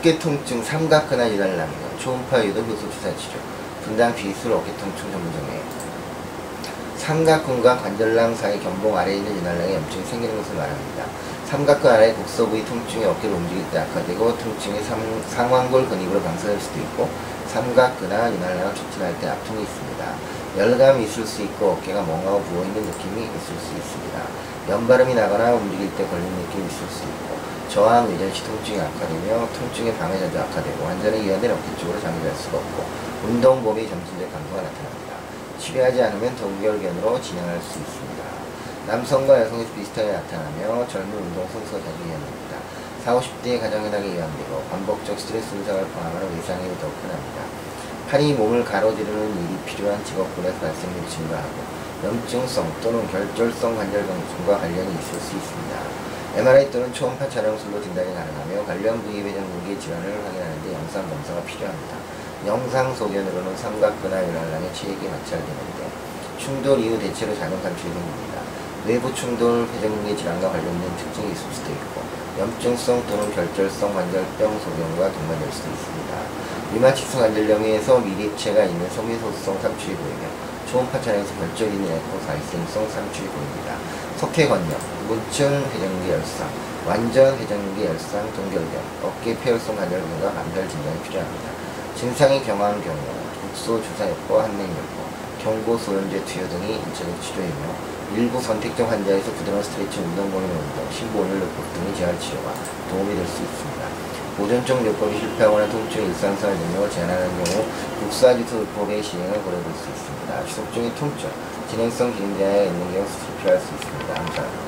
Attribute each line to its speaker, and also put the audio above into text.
Speaker 1: 어깨 통증, 삼각근화 유달남이요. 초음파 유도 효소 주사 치료. 분당 비술 어깨 통증 전문점이에요. 삼각근과 관절낭 사이 견봉 아래에 있는 유달낭에 염증이 생기는 것을 말합니다. 삼각근 아래 곡서 부위 통증이 어깨를 움직일 때 악화되고 통증이 삼, 상완골 근육으로 방사될 수도 있고 삼각근화 유달낭을 촉진할 때 아픔이 있습니다. 열감이 있을 수 있고 어깨가 멍하고 부어있는 느낌이 있을 수 있습니다. 연발음이 나거나 움직일 때 걸리는 느낌이 있을 수 있고 저항 의전 시 통증이 악화되며 통증의 방해자도 악화되고 환자는 이완된 어깨 쪽으로 잘 수가 없고 운동 범위 점진적 감소가 나타납니다. 치료하지 않으면 동결견으로 진행할 수 있습니다. 남성과 여성에서 비슷하게 나타나며 젊은 운동 선수가 자주 이완됩니다. 40, 50대의 가정현악에 이완되고 반복적 스트레스 증상을 포함하는 외상이 더욱 흔합니다. 팔이 몸을 가로지르는 일이 필요한 직업군에서 발생률이 증가하고 염증성 또는 결절성 관절 병증과 관련이 있을 수 있습니다. MRI 또는 초음파 촬영술로 진단이 가능하며 관련 부위 무기 질환을 확인하는 데 영상 검사가 필요합니다. 영상 소견으로는 삼각근화 유랄랑의 치액이 마찰되는데 충돌 이후 대체로 작은 감출이 생깁니다. 외부 충돌 회전근개 질환과 관련된 특징이 있을 수도 있고 염증성 또는 결절성 관절병 소견과 동반될 수도 있습니다. 류마티스 관절염에서 미립체가 있는 섬유소수성 삼출이 보이며 초음파 촬영에서 결절이 있는 에코 발생성 삼출이 보입니다. 석회건염, 무층 회전근개 열상, 완전 회전근개 열상, 동결염, 어깨 폐혈성 관절염과 감별 진단이 필요합니다. 증상이 경한 경우 국소 주사요법, 한냉요법, 경고 소염제 투여 등이 인체적 치료이며 일부 선택적 환자에서 부드러운 스트레칭, 운동 범위 운동, 신보온율요법 등의 재활 치료가 도움이 될 수 있습니다. 보존적 요법이 실패하거나 통증 일상생활 능력을 제한하는 경우 국사지수 요법의 시행을 고려볼 수 있습니다. 지속적인 통증, 진행성 기능자에 있는 경우 필요할 수 있습니다. 감사합니다.